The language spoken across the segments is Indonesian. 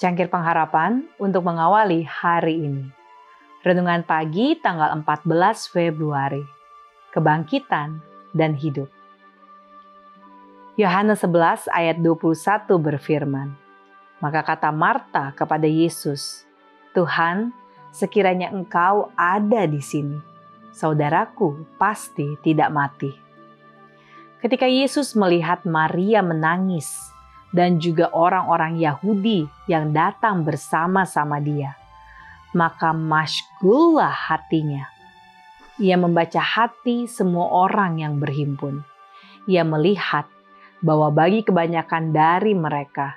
Secangkir pengharapan untuk mengawali hari ini. Renungan pagi tanggal 14 Februari. Kebangkitan dan hidup. Yohanes 11 ayat 21 berfirman, Maka kata Marta kepada Yesus, Tuhan, sekiranya engkau ada di sini, saudaraku pasti tidak mati. Ketika Yesus melihat Maria menangis, dan juga orang-orang Yahudi yang datang bersama-sama dia. Maka masygullah hatinya. Ia membaca hati semua orang yang berhimpun. Ia melihat bahwa bagi kebanyakan dari mereka,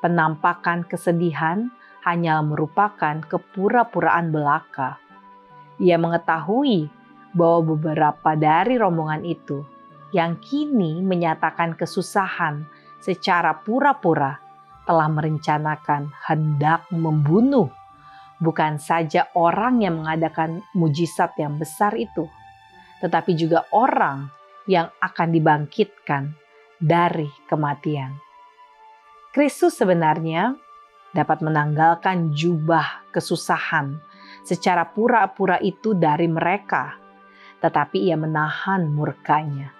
penampakan kesedihan hanya merupakan kepura-puraan belaka. Ia mengetahui bahwa beberapa dari rombongan itu yang kini menyatakan kesusahan secara pura-pura telah merencanakan hendak membunuh bukan saja orang yang mengadakan mujizat yang besar itu, tetapi juga orang yang akan dibangkitkan dari kematian. Kristus sebenarnya dapat menanggalkan jubah kesusahan secara pura-pura itu dari mereka, tetapi ia menahan murkanya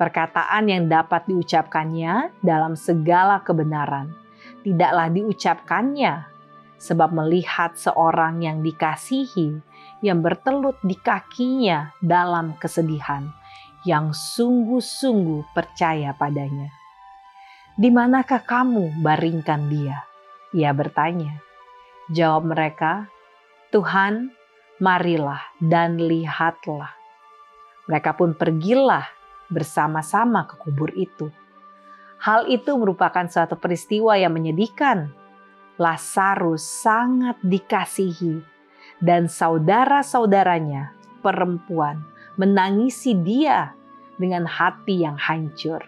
Perkataan yang dapat diucapkannya dalam segala kebenaran tidaklah diucapkannya, sebab melihat seorang yang dikasihi yang bertelut di kakinya dalam kesedihan, yang sungguh-sungguh percaya padanya. Di manakah kamu baringkan dia? Ia bertanya. Jawab mereka, Tuhan, marilah dan lihatlah. Mereka pun pergilah bersama-sama ke kubur itu. Hal itu merupakan suatu peristiwa yang menyedihkan. Lazarus sangat dikasihi dan saudara-saudaranya perempuan menangisi dia dengan hati yang hancur.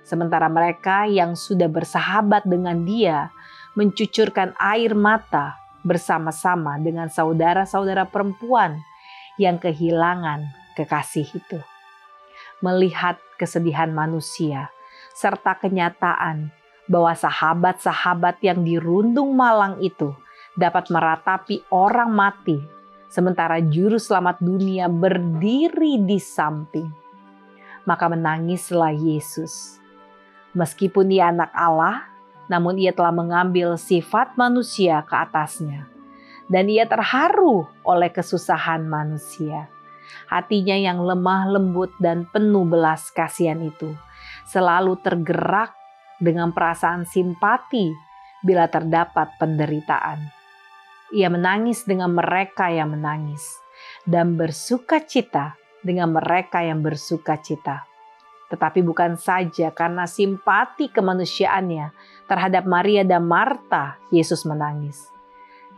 Sementara mereka yang sudah bersahabat dengan dia mencucurkan air mata bersama-sama dengan saudara-saudara perempuan yang kehilangan kekasih itu melihat kesedihan manusia, serta kenyataan bahwa sahabat-sahabat yang dirundung malang itu dapat meratapi orang mati, sementara juru selamat dunia berdiri di samping. Maka menangislah Yesus. Meskipun ia anak Allah, namun ia telah mengambil sifat manusia ke atasnya. Dan ia terharu oleh kesusahan manusia Hatinya yang lemah lembut dan penuh belas kasihan itu selalu tergerak dengan perasaan simpati bila terdapat penderitaan. Ia menangis dengan mereka yang menangis dan bersuka cita dengan mereka yang bersuka cita. Tetapi bukan saja karena simpati kemanusiaannya terhadap Maria dan Marta, Yesus menangis.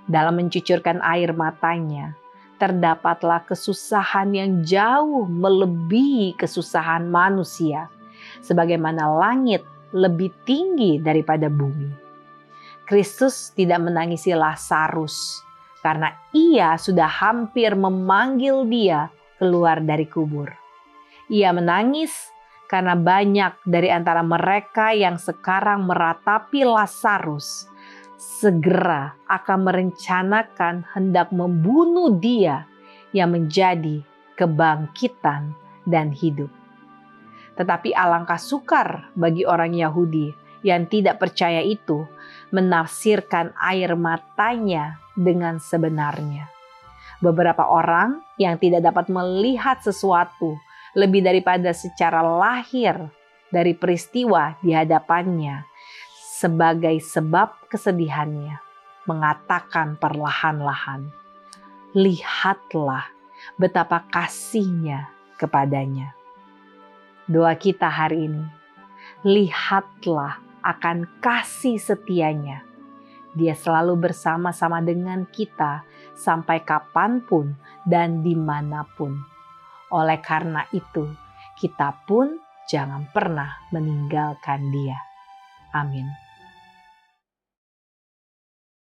Dalam mencucurkan air matanya, terdapatlah kesusahan yang jauh melebihi kesusahan manusia, sebagaimana langit lebih tinggi daripada bumi. Kristus tidak menangisi Lazarus karena ia sudah hampir memanggil dia keluar dari kubur. Ia menangis karena banyak dari antara mereka yang sekarang meratapi Lazarus segera akan merencanakan hendak membunuh dia yang menjadi kebangkitan dan hidup. Tetapi alangkah sukar bagi orang Yahudi yang tidak percaya itu menafsirkan air matanya dengan sebenarnya. Beberapa orang yang tidak dapat melihat sesuatu lebih daripada secara lahir dari peristiwa di hadapannya sebagai sebab kesedihannya, mengatakan perlahan-lahan, "Lihatlah betapa kasihnya kepadanya." Doa kita hari ini, lihatlah akan kasih setianya. Dia selalu bersama-sama dengan kita sampai kapan pun dan di mana pun. Oleh karena itu, kita pun jangan pernah meninggalkan dia. Amin.